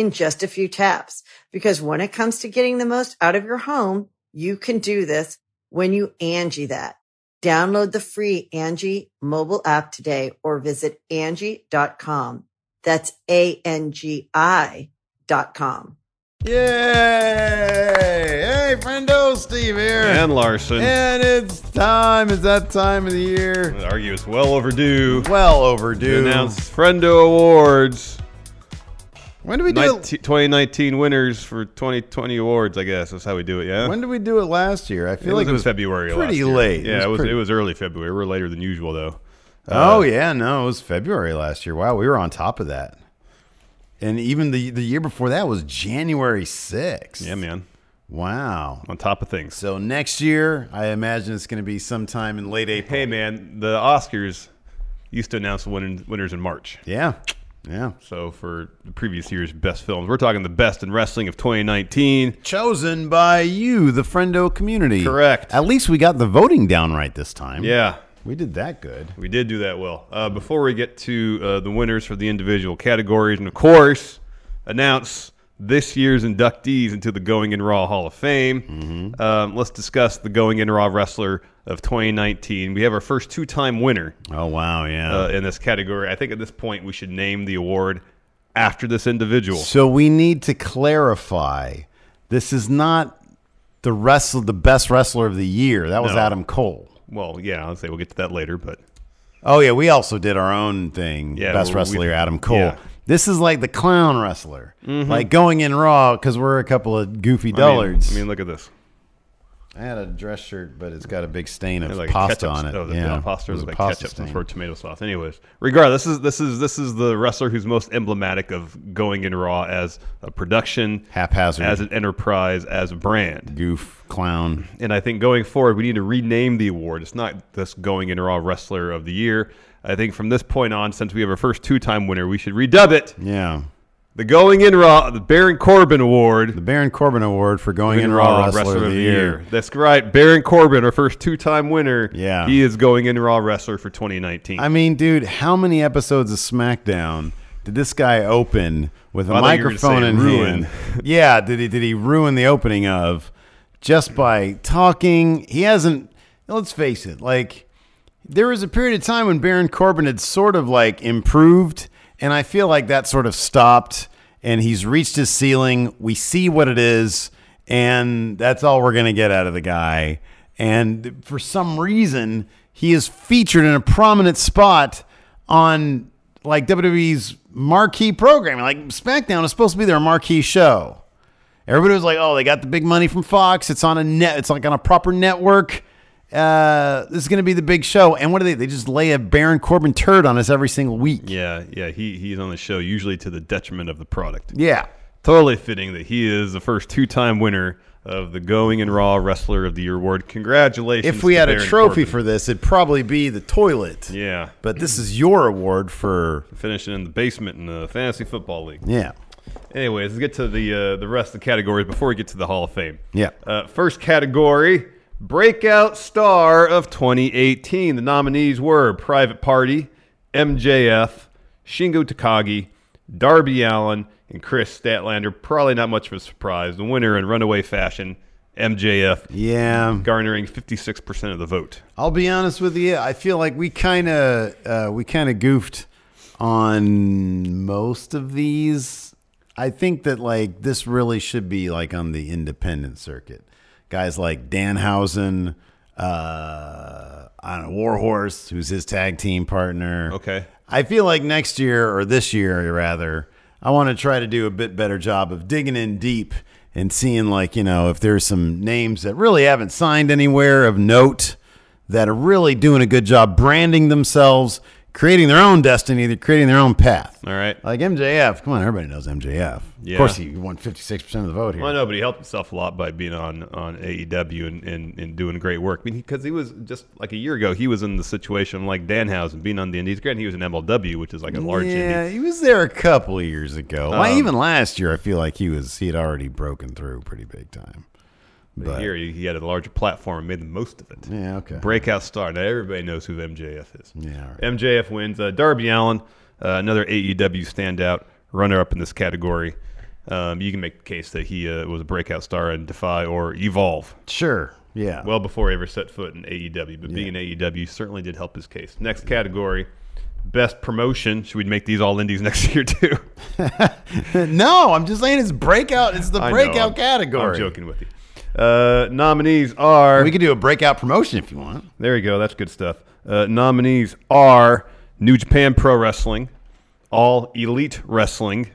in just a few taps. Because when it comes to getting the most out of your home, you can do this when you Angie that. Download the free Angie mobile app today or visit Angie.com. That's A-N-G-I dot com. Yay! Hey, friendo, Steve here. And Larson. And it's time. It's that time of the year. I argue it's well overdue Well to overdue. announce Friendo Awards. When do we do 19 it? 2019 winners for 2020 awards, I guess. That's how we do it, yeah? When did we do it last year? I it feel was like it was February last pretty year. late. Yeah, it was, pretty- it was early February. We're later than usual, though. Uh, oh yeah, no, it was February last year. Wow, we were on top of that. And even the the year before that was January 6th. Yeah, man. Wow. On top of things. So next year, I imagine it's going to be sometime in late April. Hey, man, the Oscars used to announce the win- winners in March. Yeah. Yeah. So for the previous year's best films, we're talking the best in wrestling of 2019. Chosen by you, the friendo community. Correct. At least we got the voting down right this time. Yeah, We did that good. We did do that well. Uh, before we get to uh, the winners for the individual categories, and of course, announce this year's inductees into the Going in Raw Hall of Fame, um, let's discuss the Going in Raw wrestler of 2019. We have our first two-time winner Oh wow, yeah. uh, in this category. I think at this point we should name the award after this individual. so we need to clarify. This is not the wrestle the best wrestler of the year. That was No. Adam Cole. Well, yeah, I'll say we'll get to that later, but Oh yeah, we also did our own thing. Yeah, best we- wrestler Adam Cole. yeah. This is like the clown wrestler, like going in raw because we're a couple of goofy I mean, dullards. I mean, look at this. I had a dress shirt, but it's got a big stain of like pasta ketchup, on it. Oh, the yeah, yeah, pasta was like pasta ketchup stain. for tomato sauce. Anyways, regardless, this is this is this is the wrestler who's most emblematic of going in Raw as a production, Haphazard. as an enterprise, as a brand. goof clown. And I think going forward, we need to rename the award. It's not this going in Raw Wrestler of the Year. I think from this point on, since we have our first two-time winner, we should redub it Yeah, the Going in Raw, the Baron Corbin Award. the Baron Corbin Award for going in Going raw, wrestler, of the year. That's right. Baron Corbin, our first two-time winner. Yeah. he is going in Raw Wrestler for 2019. I mean, dude, how many episodes of SmackDown did this guy open with a thought you were gonna microphone in ruin. hand? Yeah, did he did he ruin the opening of just by talking? He hasn't. Let's face it, like there was a period of time when Baron Corbin had sort of like improved, and I feel like that sort of stopped, and he's reached his ceiling. We see what it is, and that's all we're gonna get out of the guy. And for some reason, he is featured in a prominent spot on like WWE's marquee programming. Like SmackDown is supposed to be their marquee show. Everybody was like, "Oh, they got the big money from Fox. It's on a net. It's like on a proper network. Uh, this is going to be the big show." And what do they? They just lay a Baron Corbin turd on us every single week. yeah, yeah, he he's on the show usually to the detriment of the product. Yeah. Totally fitting that he is the first two-time winner of the Going and Raw Wrestler of the Year award. Congratulations! If we had a trophy Corbin. for this, it'd probably be the toilet. yeah, But this is your award for finishing in the basement in the fantasy football league. yeah. Anyways, let's get to the uh, the rest of the categories before we get to the Hall of Fame. Yeah. Uh, first category, breakout star of 2018. The nominees were Private Party, MJF, Shingo Takagi, Darby Allin, and Kris Statlander. Probably not much of a surprise. The winner in runaway fashion, MJF, Yeah. garnering 56% of the vote. I'll be honest with you. I feel like we kind of uh, we kind of goofed on most of these. I think that like this really should be like on the independent circuit guys like Danhausen, uh, I don't know, Warhorse, who's his tag team partner. Okay. I feel like next year or this year rather, I want to try to do a bit better job of digging in deep and seeing like, you know, if there's some names that really haven't signed anywhere of note that are really doing a good job branding themselves, creating their own destiny, they're creating their own path. All right. Like MJF, come on, everybody knows MJF. Yeah. Of course, he won 56% of the vote here. Well, I know, but he helped himself a lot by being on on AEW and, and, and doing great work. I mean, because he, was just like a year ago, he was in the situation like Danhausen being on the Indies. Granted, he was in MLW, which is like a large yeah, indie. he was there a couple of years ago. Um, even last year, I feel like he was he had already broken through pretty big time. But Here, he, he had a larger platform and made the most of it. yeah, okay. Breakout star. Now everybody knows who MJF is. Yeah, right. MJF wins. Uh, Darby Allin, uh, another AEW standout, runner up in this category. Um, you can make the case that he uh, was a breakout star in Defy or Evolve Sure. Yeah. well before he ever set foot in AEW. But being in AEW certainly did help his case. Next category, best promotion. Should we make these all indies next year too? no, I'm just saying it's breakout. It's the I know, breakout I'm- category. I'm joking with you. Uh, nominees are. We could do a breakout promotion if you want. There you go. That's good stuff. Uh, nominees are New Japan Pro Wrestling, All Elite Wrestling,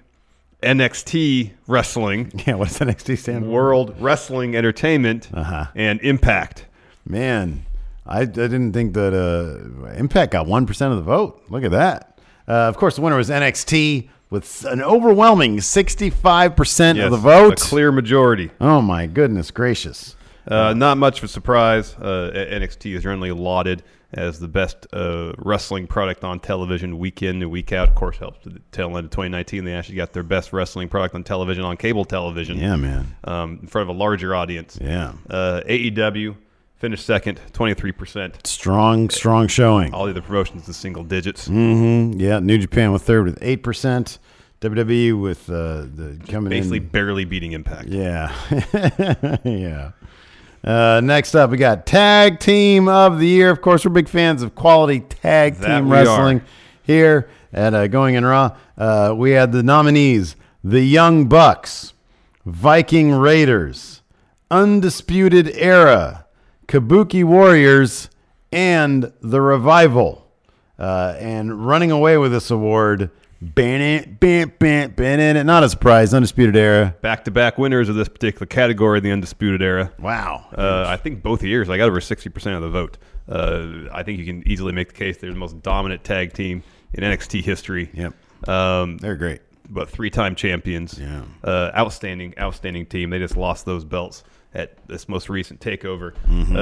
NXT Wrestling, Yeah. What's next stand for? World Wrestling Entertainment, Uh-huh. and Impact. Man, I, I didn't think that uh, Impact got one percent of the vote. Look at that. Uh, of course, the winner was NXT with an overwhelming sixty-five percent of the vote. a clear majority. oh my goodness gracious! Uh, not much of a surprise. Uh, NXT is generally lauded as the best uh, wrestling product on television week in and week out. Of course, helps to the tail end of 2019. They actually got their best wrestling product on television on cable television. Yeah, man. Um, in front of a larger audience. Yeah, Uh, AEW finished second, 23%. strong, strong showing. All the other promotions in single digits. hmm Yeah, New Japan with third with eight percent. WWE with uh, the coming Basically, in. barely beating Impact. Yeah, yeah. Uh, next up, we got Tag Team of the Year. Of course, we're big fans of quality tag That team wrestling are. here at uh, Going in Raw. Uh, we had the nominees: the Young Bucks, Viking Raiders, Undisputed Era, Kabuki Warriors, and the Revival. Uh, and running away with this award, Bennett, Bennett, Bennett, Bennett. Not a surprise, Undisputed Era. Back to back winners of this particular category, in the Undisputed Era. Wow. Uh, I think both years, I got over 60% of the vote. Uh, I think you can easily make the case they're the most dominant tag team in NXT history. Yep. Um, They're great. but three time champions. Yeah. Uh, outstanding, outstanding team. They just lost those belts at this most recent takeover. Mm-hmm.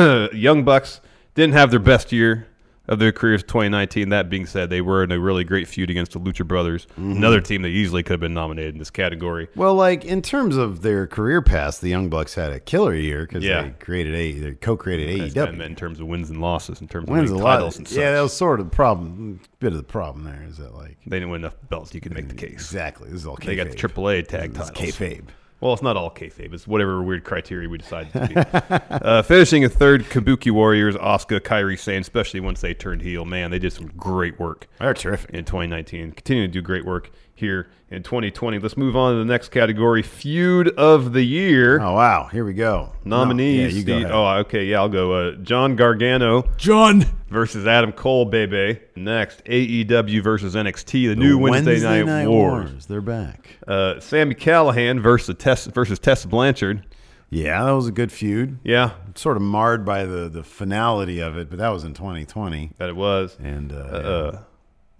Uh, Young Bucks didn't have their best year of their careers 2019. That being said, they were in a really great feud against the Lucha Brothers, Mm-hmm. another team that easily could have been nominated in this category. Well, like in terms of their career path, the Young Bucks had a killer year because Yeah. they created a they co-created That's AEW. in terms of wins and losses, in terms of Wins a lot. titles and such. Yeah, that was sort of the problem. Bit of the problem there is that like they didn't win enough belts. You could make the case. exactly this is all kayfabe. They got the AAA tag This is titles. kayfabe. Well, it's not all kayfabe. It's whatever weird criteria we decided to be. uh, finishing a third, Kabuki Warriors, Asuka, Kairi Sane, especially once they turned heel. Man, they did some great work They're terrific. in 2019. Continue to do great work here in 2020. Let's move on to the next category, Feud of the Year. Oh wow, here we go. Nominees. No, yeah, you go Steve- ahead. oh, okay. Yeah, I'll go. Uh, John Gargano John. versus Adam Cole, baby. Next, AEW versus NXT, the, new Wednesday, Night, Wars. They're back. Uh, Sami Callihan versus Tess versus Tessa Blanchard. Yeah, that was a good feud. Yeah, Sort of marred by the the finality of it, but that was in 2020. that it was. And uh, Uh,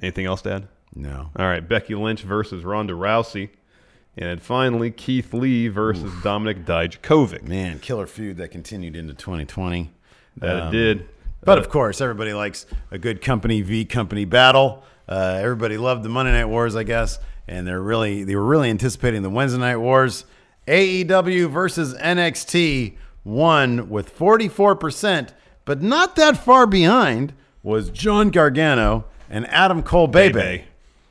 anything else, Dad? No, All right, Becky Lynch versus Ronda Rousey, and finally Keith Lee versus Dominik Dijakovic. man, killer feud that continued into 2020. That Um, it did. But of course, everybody likes a good company v company battle. Uh, everybody loved the Monday Night Wars, I guess, and they're really they were really anticipating the Wednesday Night Wars. AEW versus NXT won with 44%, but not that far behind was John Gargano and Adam Cole Bebe Bebe.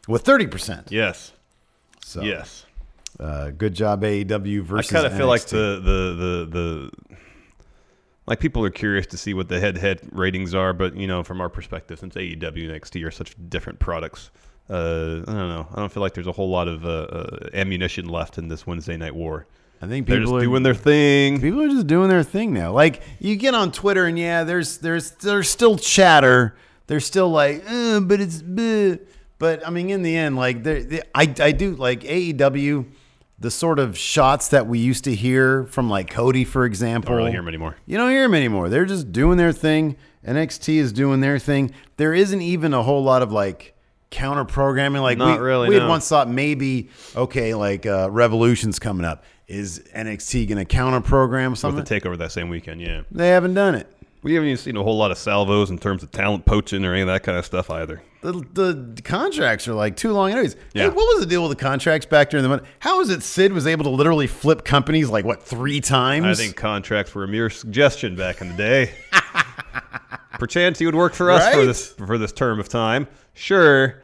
With 30%. Yes. So, Yes. uh, good job AEW versus. I kind of feel like the, the the the like people are curious to see what the head-to-head ratings are, but you know, from our perspective, since AEW and NXT are such different products, uh, I don't know. I don't feel like there's a whole lot of uh, uh, ammunition left in this Wednesday Night War. I think They're people just are doing their thing. people are just doing their thing now. Like you get on Twitter and yeah, there's there's there's still chatter. They're still like, uh, but it's bleh." But I mean in the end, like there they- I I do like AEW, the sort of shots that we used to hear from like Cody, for example. You don't really hear 'em anymore. You don't hear them anymore. They're just doing their thing. NXT is doing their thing. There isn't even a whole lot of like counter programming. Like Not we, really, we had no. once thought maybe okay, like uh, Revolution's coming up. Is NXT going to counter program something? With the takeover that same weekend, yeah. They haven't done it. We haven't even seen a whole lot of salvos in terms of talent poaching or any of that kind of stuff either. The, the contracts are like too long. Anyways, Yeah. Hey, what was the deal with the contracts back during the month? How is it Sid was able to literally flip companies like what three times? I think contracts were a mere suggestion back in the day. Perchance he would work for us for this for this term of time. Sure,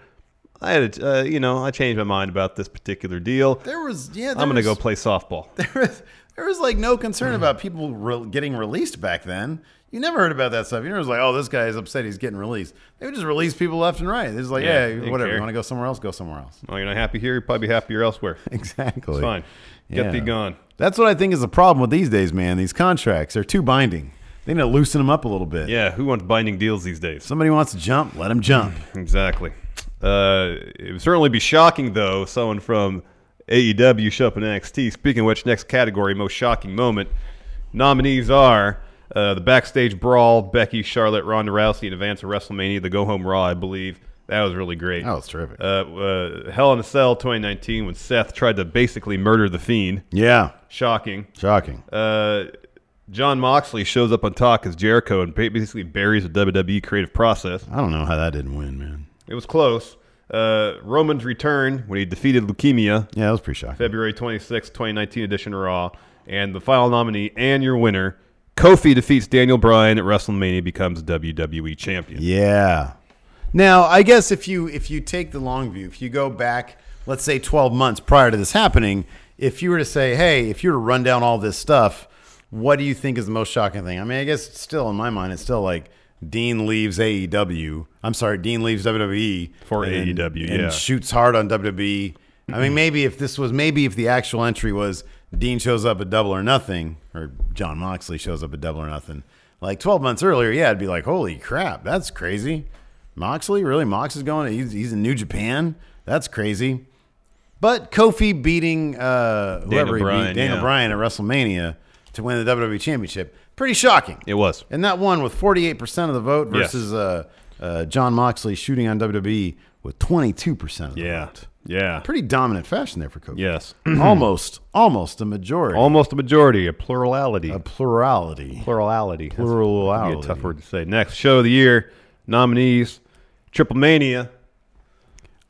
I had a, uh, you know I changed my mind about this particular deal. there was yeah. There I'm going to go play softball. There was, there was like no concern about people re- getting released back then. You never heard about that stuff. You never was like, oh, this guy is upset he's getting released. They would just release people left and right. It's like, Yeah, yeah, didn't whatever. care. You want to go somewhere else? Go somewhere else. Oh, you're not happy here. You're probably be happier elsewhere. Exactly. It's fine. Get Yeah. thee gone. That's what I think is the problem with these days, man. These contracts are too binding. They need to loosen them up a little bit. Yeah, who wants binding deals these days? Somebody wants to jump, let him jump. Exactly. Uh, it would certainly be shocking, though, if someone from AEW show up in NXT. Speaking of which, next category, most shocking moment. Nominees are uh, the backstage brawl, Becky, Charlotte, Ronda Rousey in advance of WrestleMania, the Go Home Raw, I believe. That was really great. That was terrific. Uh, uh, Hell in a Cell 2019 when Seth tried to basically murder the Fiend. Yeah. Shocking. Shocking. Uh, John Moxley shows up on Talk is Jericho and basically buries the WWE creative process. I don't know how that didn't win, man. It was close. Uh, Roman's return when he defeated leukemia, Yeah, that was pretty shocking. February 26, 2019 edition of Raw. And the final nominee and your winner, Kofi defeats Daniel Bryan at WrestleMania, becomes WWE champion. Yeah. Now, I guess if you if you take the long view, if you go back, let's say 12 months prior to this happening, if you were to say, "Hey, if you were to run down all this stuff, what do you think is the most shocking thing?" I mean, I guess still in my mind it's still like Dean leaves AEW. I'm sorry, Dean leaves WWE For and- AEW, and yeah. shoots hard on WWE. I mean, maybe if this was maybe if the actual entry was Dean shows up at Double or Nothing, or John Moxley shows up at Double or Nothing, like 12 months earlier, yeah, I'd be like, holy crap, that's crazy. Moxley, really? Mox is going? He's, he's in New Japan? That's crazy. But Kofi beating uh, whoever he Bryan, beat, Daniel yeah. Bryan at WrestleMania to win the WWE Championship, pretty shocking. It was. And that won with 48% of the vote Yes. versus uh, uh, John Moxley shooting on WWE with 22% of the Yeah. vote. Yeah. Pretty dominant fashion there for Kofi. Yes. almost, almost a majority. Almost a majority, a plurality. a plurality. plurality. That's Plurality. Be a tough word to say. Next, show of the year nominees: Triple Mania.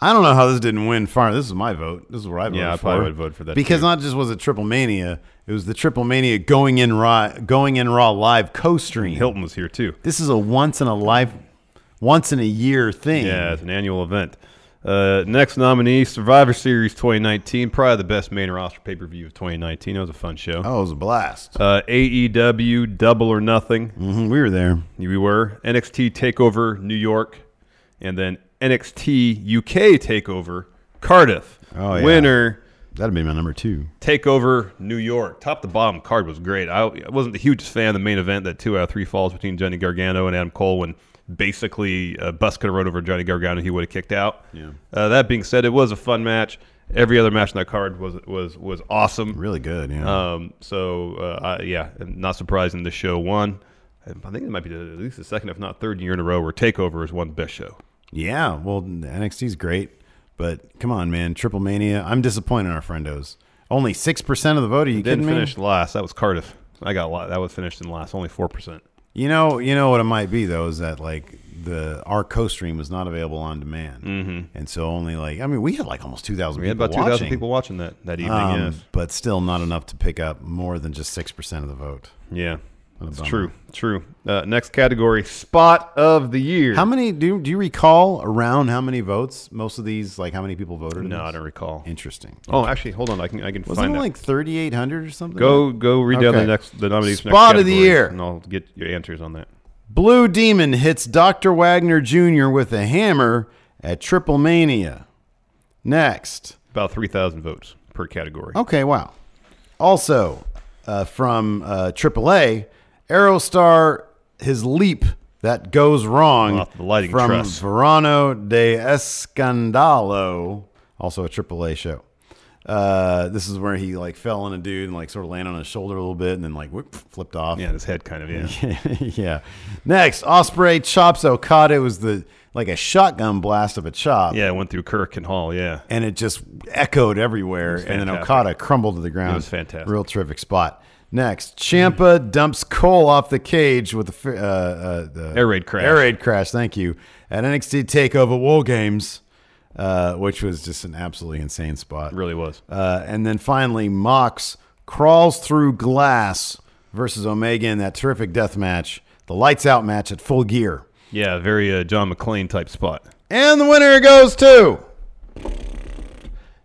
I don't know how this didn't win far. This is my vote. This is what I voted Yeah, I for. would vote for that, because too. not just was it Triple Mania, it was the Triple Mania going in raw, going in raw live co-stream. Hilton was here too. This is a once in a life, once in a year thing. Yeah, it's an annual event. Uh, next nominee, Survivor Series 2019, probably the best main roster pay per view of 2019. It was a fun show. Oh, it was a blast. Uh, AEW Double or Nothing. hmm we were there. We were NXT Takeover New York, and then NXT UK Takeover Cardiff. Oh, yeah. Winner That'd be my number two. Takeover New York. Top to bottom card was great. I, I wasn't the hugest fan of the main event, that two out of three falls between Johnny Gargano and Adam Cole when basically uh, Bus could have run over Johnny Gargano he would have kicked out. Yeah. Uh, that being said, it was a fun match. Every other match in that card was was was awesome. Really good. Yeah. Um, so uh, I, yeah, not surprising the show won. I think it might be the, at least the second, if not third year in a row where Takeover has won best show. yeah. Well, NXT's great, but come on, man. Triple Mania. I'm disappointed in our friendos. Only six percent of the vote. Are you Didn't kidding me? finish last. That was Cardiff. I got la- that was finished in last. Only four percent. You know, you know what it might be though is that like the our co-stream was not available on demand, mm-hmm. and so only like I mean we had like almost two thousand We had people about two thousand watching, people watching that that evening. um, yes. but still not enough to pick up more than just six percent of the vote. Yeah. True. True. Uh, next category: spot of the year. How many do you, do you recall around how many votes most of these like how many people voted? No, I don't recall. Interesting. Oh, actually, hold on. I can I can Wasn't find it that. like thirty eight hundred or something? go go read down Okay. the next the nominees. for next Spot of the year. and I'll get your answers on that. Blue Demon hits Dr. Wagner Jr. with a hammer at Triple Mania. Next. About three thousand votes per category. Okay, wow. Also, uh, from uh, AAA, Aerostar, his leap that goes wrong Off the lighting from truss. Verano de Escandalo, also a AAA show. Uh, this is where he like fell on a dude and like sort of landed on his shoulder a little bit and then like whoop, flipped off. Yeah, his head kind of, yeah. yeah. Next, Ospreay chops Okada. It was the like a shotgun blast of a chop. Yeah, it went through Kirk and Hall, yeah. And it just echoed everywhere. And then. Okada crumbled to the ground. It was fantastic. Real terrific spot. Next, Ciampa dumps Cole off the cage with the, uh, uh, the Air raid crash. Air raid crash. Thank you. At NXT Takeover War Games, uh, which was just an absolutely insane spot. It really was. Uh, and then finally, Mox crawls through glass versus Omega in that terrific death match, the lights out match at full gear. Yeah, very uh, John McClane type spot. And the winner goes to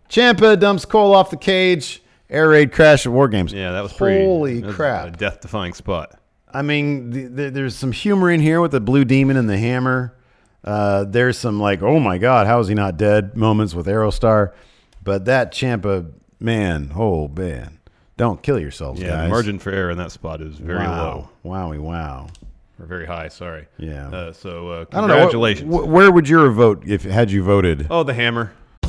Ciampa dumps Cole off the cage. Air raid crash at War Games. Yeah, that was pretty. Holy that was crap! A death defying spot. I mean, th- th- there's some humor in here with the blue demon and the hammer. Uh, there's some like, oh my god, how is he not dead? Moments with Aerostar, but that Ciampa man, oh man, don't kill yourselves, Yeah, guys. the margin for error in that spot is very low. wow. low. Wowie, wow. Or very high, sorry. Yeah. Uh, so uh, I don't know. congratulations. Wh- wh- where would your vote if had you voted? oh, the hammer.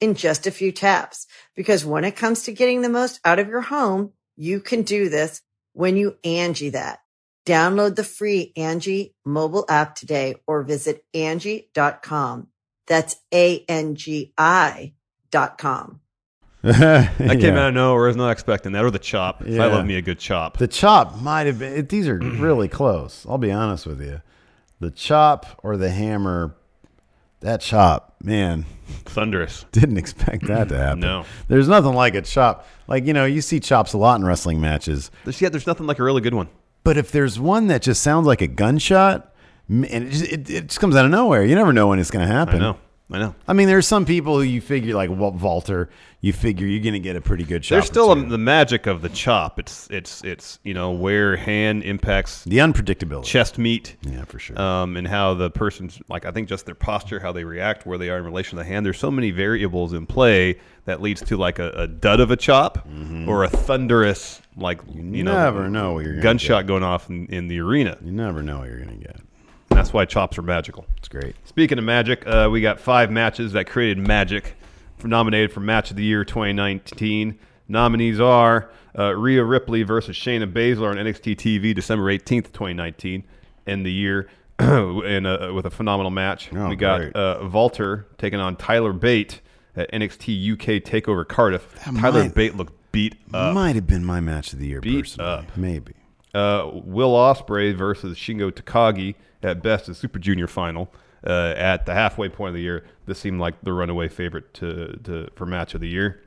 in just a few taps. Because when it comes to getting the most out of your home, you can do this when you Angie that. Download the free Angie mobile app today or visit Angie.com. That's A-N-G-I dot com. That came Yeah. out of nowhere. I was not expecting that. Or the chop. Yeah. I love me a good chop. The chop might have been. These are really close. I'll be honest with you. The chop or the hammer. That chop, man, Thunderous. didn't expect that to happen. No. there's nothing like a chop. Like you know, you see chops a lot in wrestling matches. There's, yeah, there's nothing like a really good one. But if there's one that just sounds like a gunshot, and it just, it, it just comes out of nowhere, you never know when it's going to happen. I know. I know. I mean, there's some people who you figure like Wal- Walter, you figure you're going to get a pretty good shot. There's still a, the magic of the chop. It's it's it's you know where hand impacts the unpredictability. chest meat. Yeah, for sure. Um, and how the person's like I think just their posture, how they react, where they are in relation to the hand. There's so many variables in play that leads to like a, a dud of a chop or a thunderous like you, know Mm-hmm. never know what you're gunshot going off in, in the arena. you never know what you're going to get. That's why chops are magical. It's great. Speaking of magic, uh, we got five matches that created magic, for nominated for Match of the Year 2019. Nominees are uh, Rhea Ripley versus Shayna Baszler on NXT TV December 18th, 2019, and the year in a, with a phenomenal match. Oh, we got great. uh, Walter taking on Tyler Bate at NXT UK Takeover Cardiff. That Tyler might- Bate looked beat up. Might have been my match of the year. Beat personally. up. Maybe. Uh, Will Ospreay versus Shingo Takagi at best is Super Junior final. Uh, at the halfway point of the year, this seemed like the runaway favorite to, to for match of the year.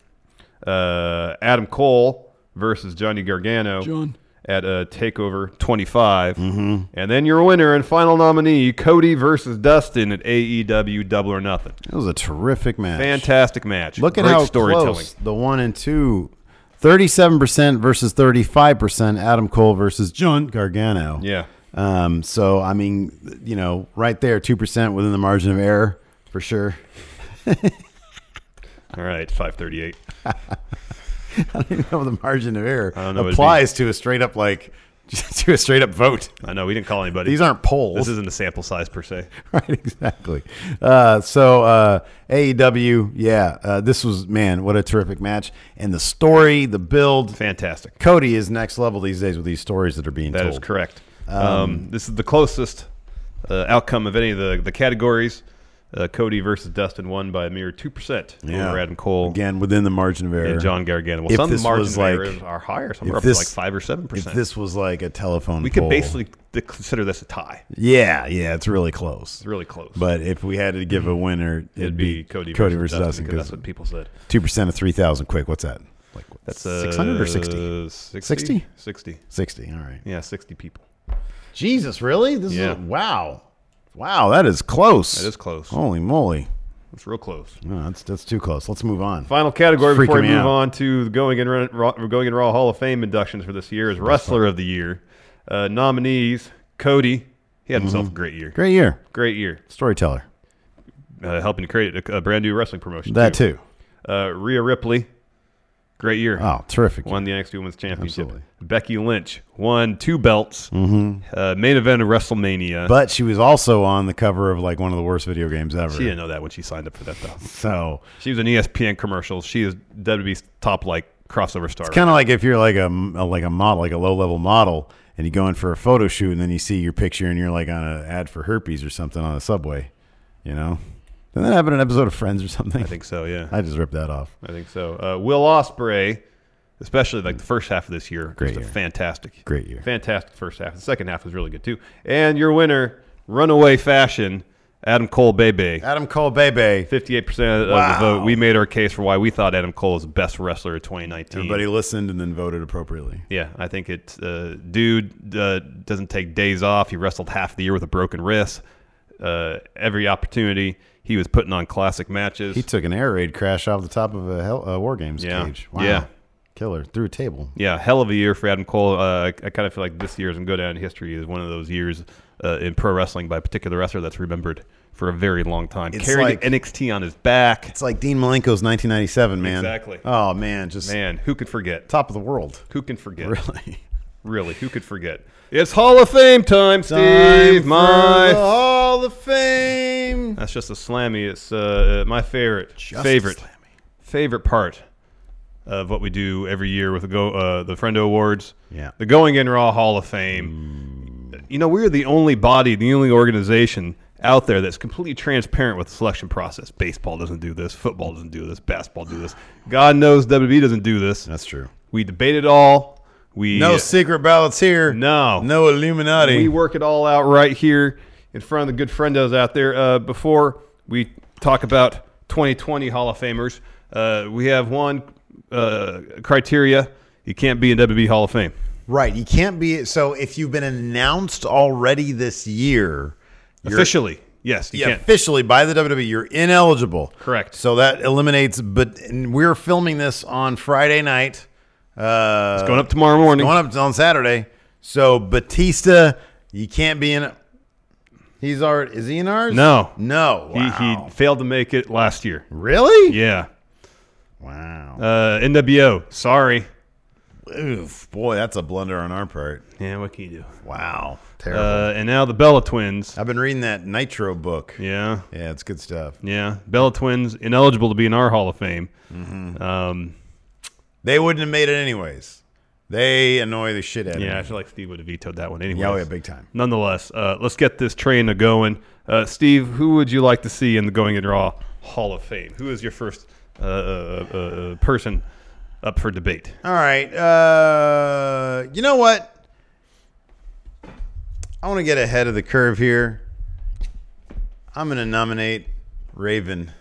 Uh, Adam Cole versus Johnny Gargano John. at uh, Takeover 25, mm-hmm. and then your winner and final nominee Cody versus Dustin at AEW Double or Nothing. It was a terrific match. Fantastic match. Look at Great how storytelling. close the one and two. 37% versus 35%. Adam Cole versus John Gargano. Yeah. Um, so, I mean, you know, right there, 2% within the margin of error for sure. All right, 538. I don't even know the margin of error I don't know what it'd applies to a straight up, like, to a straight up vote. I know we didn't call anybody. These aren't polls. This isn't a sample size per se. right, exactly. Uh, so uh, AEW, yeah, uh, this was man, what a terrific match, and the story, the build. Fantastic. Cody is next level these days with these stories that are being That told. is correct. Um, this is the closest uh, outcome of any of the, the categories. Uh, Cody versus Dustin won by a mere 2% Yeah. over Adam Cole Again, within the margin of error. and John Gargano. Well, If some this margins was of error like- are higher. Some if are up this- to like 5 or 7%. If this was like a telephone, we could poll- basically consider this a tie. yeah, yeah, it's really close. It's really close. But if we had to give a winner, it'd, It'd be Cody, Cody versus, versus Dustin, Dustin because that's what people said. two percent of three thousand. Quick, what's that? Like That's uh, six hundred or 60? 60? 60? 60. 60. All right. Yeah, 60 people. Jesus, really? This Yeah. is wow, wow. That is close. That is close. Holy moly! That's real close. No, that's that's too close. Let's move on. Final category Freaking before we move out. on to the going in Raw, going in Raw Hall of Fame inductions for this year is Wrestler of the Year. Uh, nominees: Cody. He had himself a great year. Mm-hmm. Great year, Great year. storyteller. Uh, helping to create a, a brand new wrestling promotion. That too. Uh, Rhea Ripley. Great year. Oh, terrific. Won the NXT Women's Championship. Absolutely. Becky Lynch won two belts. Mm-hmm. Uh, main event of WrestleMania. But she was also on the cover of like one of the worst video games ever. she didn't know that when she signed up for that, though. So She was in ESPN commercials. She is WWE's top like crossover star. It's kind of like if you're like a, like a model, like a low level model, and you go in for a photo shoot, and then you see your picture, and you're like on an ad for herpes or something on a subway. You know, didn't that happen in an episode of Friends or something? I think so. Yeah. I just ripped that off. I think so. Uh, Will Ospreay, especially like the first half of this year, Great just a year. fantastic, Great year. fantastic first half. The second half was really good too. And your winner, runaway fashion, Adam Cole, Bebe. Adam Cole, Bebe. Fifty-eight percent of Wow. the vote. We made our case for why we thought Adam Cole was the best wrestler of 2019. Everybody listened and then voted appropriately. Yeah, I think it. Uh, dude uh, doesn't take days off. He wrestled half the year with a broken wrist. Uh, every opportunity, he was putting on classic matches. He took an air raid crash off the top of a, hell, a War Games Yeah. cage. Wow. Yeah. Killer. Through a table. Yeah, hell of a year for Adam Cole. Uh, I, I kind of feel like this year is going to go down in history is one of those years uh, in pro wrestling by a particular wrestler that's remembered for a very long time. It's Carried like- NXT on his back. It's like Dean Malenko's 1997, man. Exactly. Oh, man. Just Man, who could forget? top of the world. Who can forget? Really. Really, who could forget? It's Hall of Fame time, Steve. Time my the Hall of Fame. That's just a slammy. It's uh, my favorite, Just favorite, favorite part of what we do every year with the go uh, the Friendo Awards. Yeah. the Going in Raw Hall of Fame. You know, we're the only body, the only organization out there that's completely transparent with the selection process. Baseball doesn't do this. Football doesn't do this. Basketball do this. God knows WWE doesn't do this. That's true. We debate it all. We No secret ballots here. No. No Illuminati. we work it all out right here in front of the good friendos out there. Uh, before we talk about 2020 Hall of Famers, uh, we have one uh, criteria: you can't be in WWE Hall of Fame. right. You can't be. So if you've been announced already this year, Officially, yes, you yeah, can't. officially by the WWE, you're ineligible. Correct. So that eliminates. But and we're filming this on Friday night. Uh, it's Going up tomorrow morning. Going up on Saturday. So Batista, you can't be in. It. He's already. Is he in ours? No. No. He, Wow. he failed to make it last year. really? Yeah. Wow. Uh, NWO. Sorry. Oof, boy, that's a blunder on our part. Yeah. What can you do? Wow. Terrible. Uh, and now the Bella Twins. I've been reading that Nitro book. Yeah. Yeah, it's good stuff. Yeah. Bella Twins ineligible to be in our Hall of Fame. Mm-hmm. Um, They wouldn't have made it anyways. They annoy the shit out of me. Yeah, I feel like Steve would have vetoed that one anyway. Yeah, oh, yeah, big time. Nonetheless, uh, let's get this train a going. Uh, Steve, who would you like to see in the Going in Raw Hall of Fame? Who is your first uh, uh, uh, uh, person up for debate? All right. Uh, you know what? I want to get ahead of the curve here. I'm going to nominate Raven.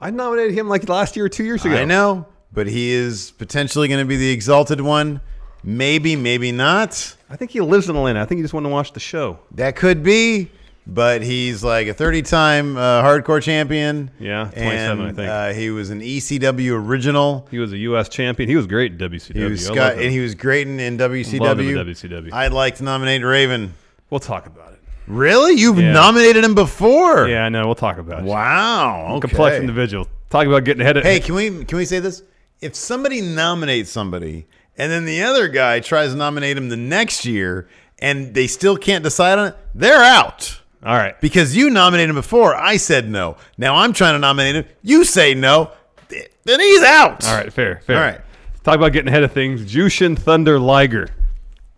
I nominated him like last year or two years ago. I know, but he is potentially going to be the exalted one. Maybe, maybe not. I think he lives in Atlanta. I think he just wanted to watch the show. That could be, but he's like a 30 time uh, hardcore champion. Yeah, 27, and, I think. Uh, he was an ECW original. He was a U.S. champion. He was great in WCW. He was Scott, and he was great in, in WCW. Loved him in WCW. I'd like to nominate Raven. We'll talk about it. Really? You've Yeah. nominated him before? Yeah, I know. We'll talk about it. Wow. Okay. Complex individual. Talk about getting ahead of. Hey, can we can we say this? If somebody nominates somebody and then the other guy tries to nominate him the next year and they still can't decide on it, they're out. All right. Because you nominated him before, I said no. Now I'm trying to nominate him. You say no, then he's out. All right. Fair. Fair. All right. Talk about getting ahead of things. Jushin Thunder Liger.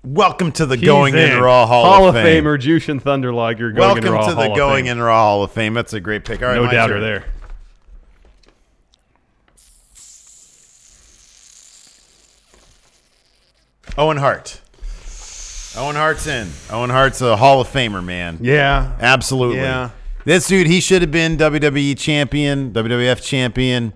Welcome to the He's Going in, Raw Hall, Hall of Fame. Famer Jushin Thunder Liger. Going Welcome in to the Hall of Going Fame. in Raw Hall of Fame. That's a great pick. All right, No doubter there. Owen Hart. Owen Hart's in. Owen Hart's a Hall of Famer, man. Yeah. Absolutely. Yeah. This dude, he should have been WWE champion, WWF champion.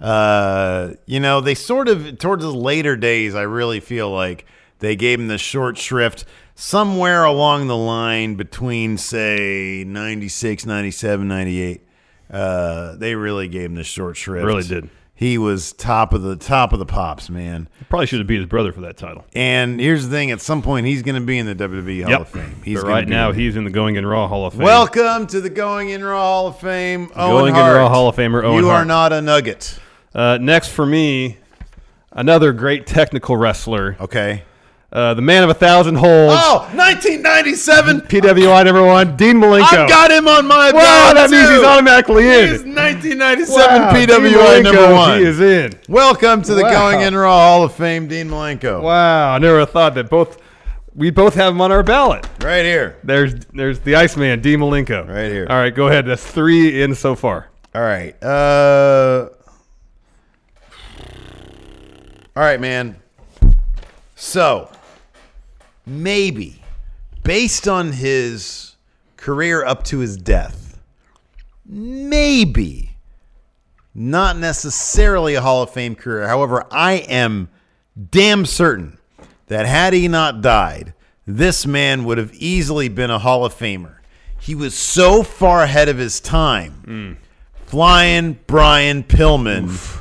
Uh, you know, they sort of towards his later days, I really feel like they gave him the short shrift somewhere along the line between say 96, 97, 98. Uh, they really gave him the short shrift. Really did. He was top of the top of the pops, man. Probably should have beat his brother for that title. And here's the thing: at some point, he's going to be in the WWE Hall Yep. of Fame. He's but right now, he's in the Going in Raw Hall of Fame. Welcome to the Going in Raw Hall of Fame. Owen Going in Raw Hall of Famer Owen You are Hart. not a nugget. Uh, next for me, another great technical wrestler. Okay. Uh, the man of a thousand holes. Oh, 1997. PWI number one, Dean Malenko. I've got him on my Wow, that means too. he's automatically in. He's 1997 Wow, PWI number one. He is in. Welcome to the Wow. Going in Raw Hall of Fame, Dean Malenko. Wow, I never thought that both we both have him on our ballot. Right here. There's there's the Iceman, Dean Malenko. Right here. All right, go ahead. That's three in so far. All right. Uh, all right, man. So, maybe based on his career up to his death, maybe not necessarily a Hall of Fame career. However, I am damn certain that had he not died, this man would have easily been a Hall of Famer. He was so far ahead of his time. Mm. Flying Brian Pillman.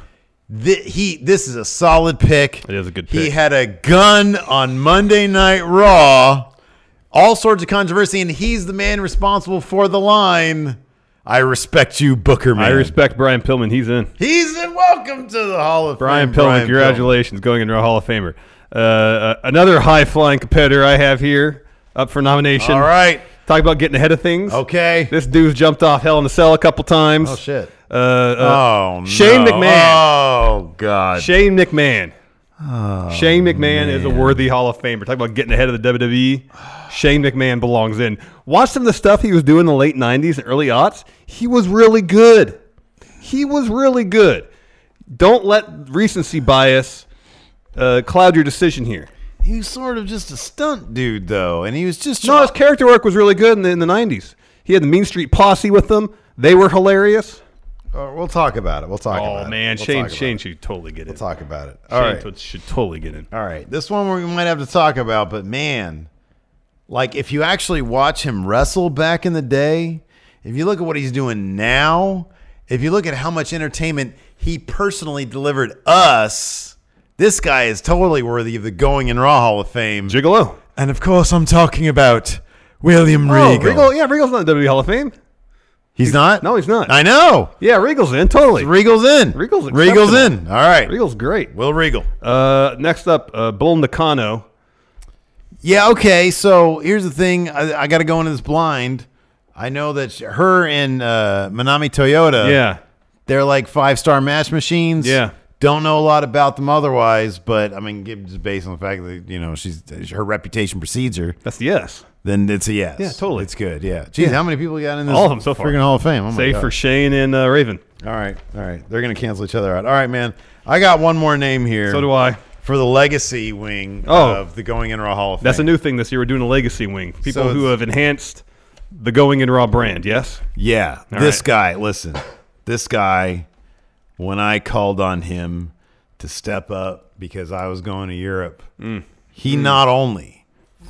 Thi- he this is a solid pick. It is a good He had a gun on Monday Night Raw. All sorts of controversy, and he's the man responsible for the line. I respect you, Booker man. I respect Brian Pillman. He's in. He's in. Welcome to the Hall of Brian Fame. Pillman, congratulations, going into a Hall of Famer. Uh, uh, another high flying competitor I have here up for nomination. All right. Talk about getting ahead of things. Okay. This dude's jumped off Hell in a Cell a couple times. Oh shit. Uh, uh, oh Shane no. McMahon. Oh god. Shane McMahon. Oh, Shane McMahon is a worthy Hall of Famer. Talk about getting ahead of the WWE. Shane McMahon belongs in. Watch some of the stuff he was doing in the late 90s and early aughts. He was really good. He was really good. Don't let recency bias uh, cloud your decision here. He was sort of just a stunt dude, though, and he was just No, his character work was really good in the, in the 90s. He had the Mean Street Posse with them. They were hilarious. Uh, we'll talk about it. We'll talk about Oh, it. man. We'll Shane, Shane it. should totally get in. We'll talk about it. Shane All right. to- should totally get in. All right. This one we might have to talk about, but man, like if you actually watch him wrestle back in the day, if you look at what he's doing now, if you look at how much entertainment he personally delivered us, this guy is totally worthy of the Going in Raw Hall of Fame. Gigolo. And of course, I'm talking about William Oh, Regal. Regal. Yeah, Regal's not in the WWE Hall of Fame. He's not? No, he's not. I know. Yeah, Regal's in. Totally. Regal's in. Regal's Regal's in. All right. Regal's great. Will Regal. Uh, next up, uh, Bull Nakano. Yeah, okay. So here's the thing. I, I got to go into this blind. I know that sh- her and uh, Manami Toyota, Yeah. they're like five star match machines. Yeah. Don't know a lot about them otherwise, but I mean, just based on the fact that you know she's her reputation precedes her, That's the yes. Then it's a yes. Yeah, totally. It's good. Yeah. Geez, how many people got in this? All of them so far. Freaking Hall of Fame. Oh my Save God. for Shane and uh, Raven. All right, all right. They're gonna cancel each other out. All right, man. I got one more name here. So do I. for the legacy wing Oh. of the Going in Raw Hall of Fame. That's a new thing this year. We're doing a legacy wing. People So who it's- have enhanced the Going in Raw brand. Yes. Yeah, All this right. guy. Listen, this guy. When I called on him to step up because I was going to Europe, Mm. he not only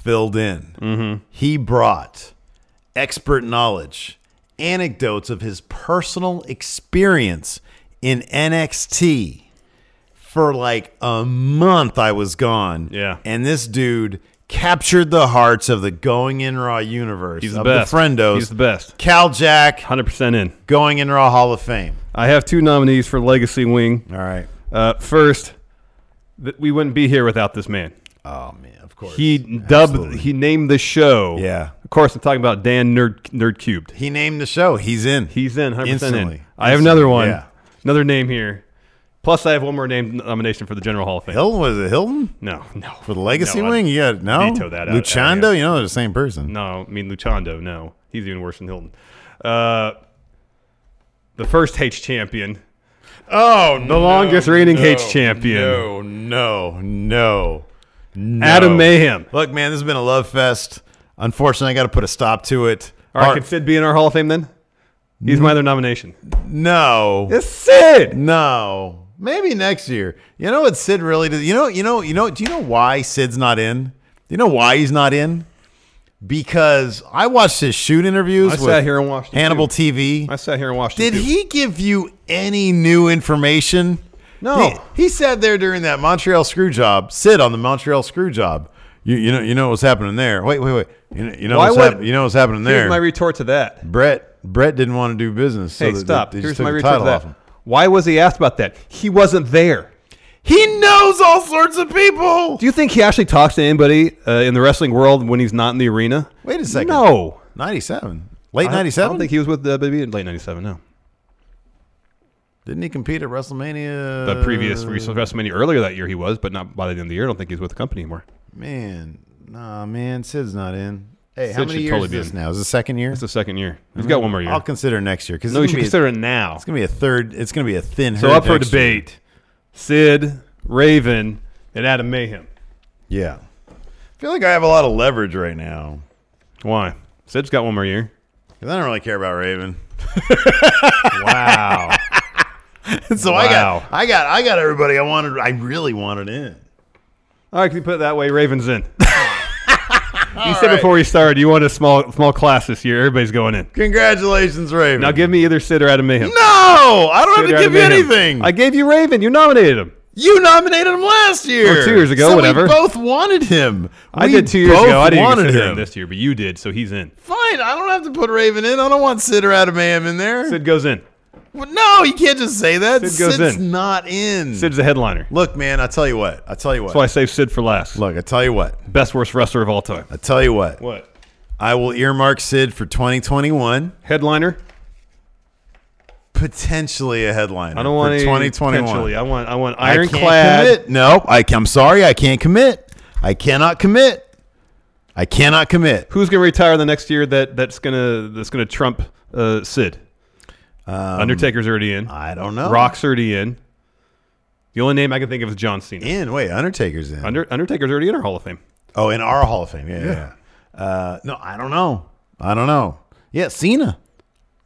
filled in, Mm-hmm. he brought expert knowledge, anecdotes of his personal experience in NXT. For like a month, I was gone. Yeah. and this dude captured the hearts of the Going in Raw universe. He's the best. The friendos. He's the best. Cal Jack, Hundred percent in. Going in Raw Hall of Fame. I have two nominees for legacy wing. All right. Uh, first, th- we wouldn't be here without this man. Oh man, course. He dubbed. Absolutely. He named the show. Yeah. Of course, I'm talking about Dan Nerd Nerd Cubed. He named the show. He's in. He's in 100 percent in. Instantly. I have another one. Yeah. Another name here. Plus, I have one more name nomination for the General Hall of Fame. Hilton was it Hilton No, no. for the Legacy No, I Wing? You got no. veto that out- Luchando. out of here. you know they're the same person. No, I mean Luchando. No, he's even worse than Hilton. Uh, the first H champion. Oh, The longest reigning H champion. No, no, no, no. Adam Mayhem. Look, man, this has been a love fest. Unfortunately, I got to put a stop to it. All right, Our- can Sid be in our Hall of Fame then? He's my other nomination. no, It's Sid. no. Maybe next year. You know what Sid really does? You know, you know, you know. Do you know why Sid's not in? Do you know why he's not in? Because I watched his shoot interviews I with sat here and watched Hannibal too. TV. I sat here and watched. Did he give you any new information? No. He, he sat there during that Montreal screw job. Sit on the Montreal screw job. You, you know you know what's happening there. Wait wait wait. You know, you know what's would- hap- you know what's happening there. Here's my retort to that. Brett Brett didn't want to do business. So hey, stop. They, they Here's my retort to that. Why was he asked about that? He wasn't there. He knows all sorts of people. Do you think he actually talks to anybody uh, in the wrestling world when he's not in the arena? Wait a second. No. ninety seven. Late 97? I don't think he was with the WWE in late '97. No, Didn't he compete at WrestleMania? the previous WrestleMania earlier that year he was, but not by the end of the year. I don't think he's with the company anymore. Man, nah, man, Sid's not in. Hey, how Sid many years totally is this in. now? Is it second year? It's the second year. He's mm-hmm. got one more year. I'll consider next year because no, you should consider it now. It's gonna be a third. It's gonna be a thin. So up for year. debate: Sid, Raven, and Adam Mayhem. Yeah, I feel like I have a lot of leverage right now Why? Sid's got one more year. because I don't really care about Raven. Wow. so I got, I got, I got everybody I wanted. I really wanted in. All right, can you put it that way? Raven's in. you said right. before we started you want a small small class this year. Everybody's going in. Congratulations, Raven. Now give me either Sid or Adam Mayhem. no, I don't Sid have to give you anything. I gave you Raven. You nominated him. you nominated him last year Or two years ago, So whatever. We both wanted him. I did two years ago. I didn't consider him him this year, but you did, so he's in. Fine, I don't have to put Raven in. I don't want Sid or Adam Mayhem in there. Sid goes in. Well, no, you can't just say that. Sid goes Sid's in. not in. Sid's the headliner. Look, man, I tell you what. I tell you what. That's why I save Sid for last. Look, I tell you what. Best worst wrestler of all time. I tell you what. What? I will earmark Sid for 2021. Headliner? Potentially a headliner. I don't want for any 2021. potentially. I want I want I can't ironclad. commit. No, I, I'm sorry. I can't commit. I cannot commit. I cannot commit. Who's going to retire the next year that that's gonna that's gonna trump uh, Sid? Undertaker's already in. Um, I don't know. Rock's already in. The only name I can think of is John Cena. in. Wait, Undertaker's in. Under, Undertaker's already in our Hall of Fame. oh, in our Hall of Fame. Yeah, yeah. yeah. Uh, no, I don't know. I don't know. Yeah, Cena.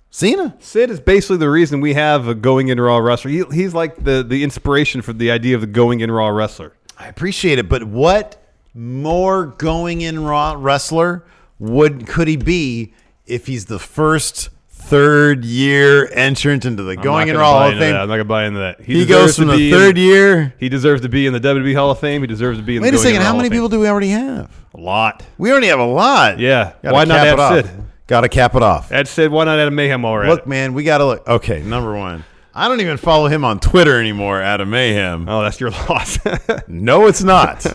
Cena. Sid is basically the reason we have a going in Raw wrestler. He, he's like the the inspiration for the idea of the going in Raw wrestler. I appreciate it, but what more going in raw wrestler would could he be if he's the first third year entrant into the I'm going in raw Hall of Fame? I'm not gonna buy into that. He deserves goes to from the be in- third year. He deserves to be in the WWE Hall of Fame. He deserves to be in. Wait the a Going In second, how many people do we already have? A lot. We already have a lot. Yeah. Gotta Why not add. Sid? Gotta cap it off. Add Sid. Why not add a Mayhem already? Look, man, we gotta look. Okay, number one. I don't even follow him on Twitter anymore, Adam Mayhem. Oh, that's your loss. No, it's not.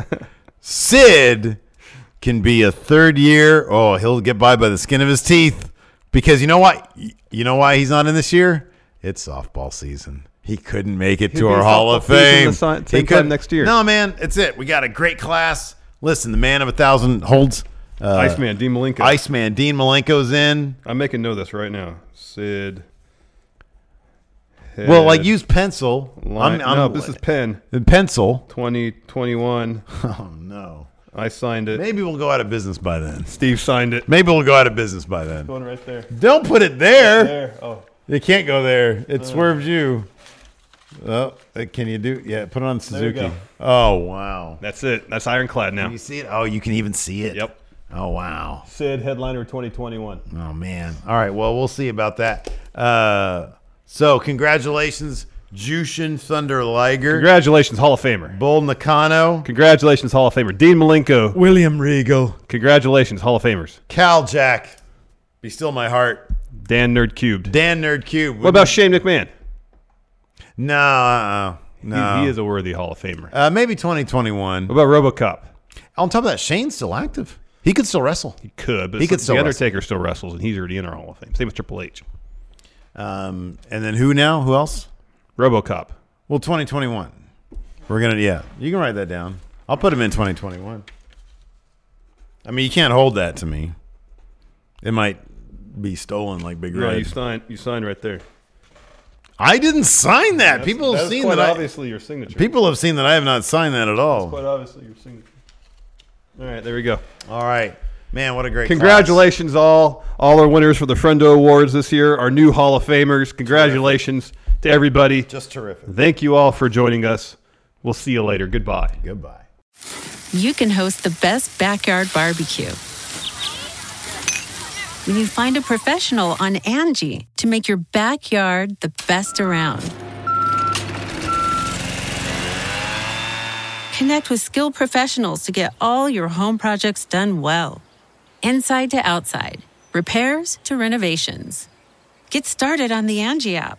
Sid can be a third year. Oh, he'll get by by the skin of his teeth because you know what? You know why he's not in this year? It's softball season. He couldn't make it He'll to our Hall of Fame. the He couldn't- next year. No, man, it's it. We got a great class. Listen, the man of a thousand holds. Uh, Iceman, Dean Malenko. Iceman Dean Malenko's in. I'm making note of this right now. Sid Well, like use pencil. Line, I'm, I'm, no, this is pen. pencil. 2021. Oh no. I signed it. Maybe we'll go out of business by then. Steve signed it. Maybe we'll go out of business by then. Going right there. Don't put it there. There. Oh. It can't go there. It swerved you. Oh, uh, can you do? Yeah, put it on you Suzuki. go. Oh wow. That's it. That's ironclad now. Can you see it? Oh, you can even see it. Yep. Oh wow. Sid, headliner 2021. Oh man. All right. Well, we'll see about that. Uh, so congratulations, Jushin Thunder Liger, Congratulations, Hall of Famer. Bull Nakano, Congratulations, Hall of Famer. Dean Malenko. William Regal, Congratulations, Hall of Famers. Cal Jack. Be still my heart. Dan Nerd Cubed. Dan Nerd Cube. What about Shane McMahon? No, uh, He- no. He, is a worthy Hall of Famer. uh, maybe 2021. What about RoboCop? On top of that, Shane's still active. He could still wrestle. He could, but He could the still Undertaker still wrestles, and he's already in our Hall of Fame. Same with Triple H. Um, and then who now? Who else? RoboCop. Well, 2021. We're gonna yeah. You can write that down. I'll put him in 2021. I mean, you can't hold that to me. It might be stolen like Big No, Red. you signed. You signed right there. I didn't sign that. people have That's seen quite that. I, obviously your signature. people have seen that I have not signed that at all. It's quite obviously your signature. All right, there we go. All right, man. What a great. Congratulations, all all our winners for the Friendo Awards this year, our new Hall of Famers. Congratulations to everybody. Just terrific. Thank you all for joining us. We'll see you later. Goodbye. Goodbye. you can host the best backyard barbecue. When you find a professional on Angi to make your backyard the best around. Connect with skilled professionals to get all your home projects done well. Inside to outside, repairs to renovations. Get started on the Angi app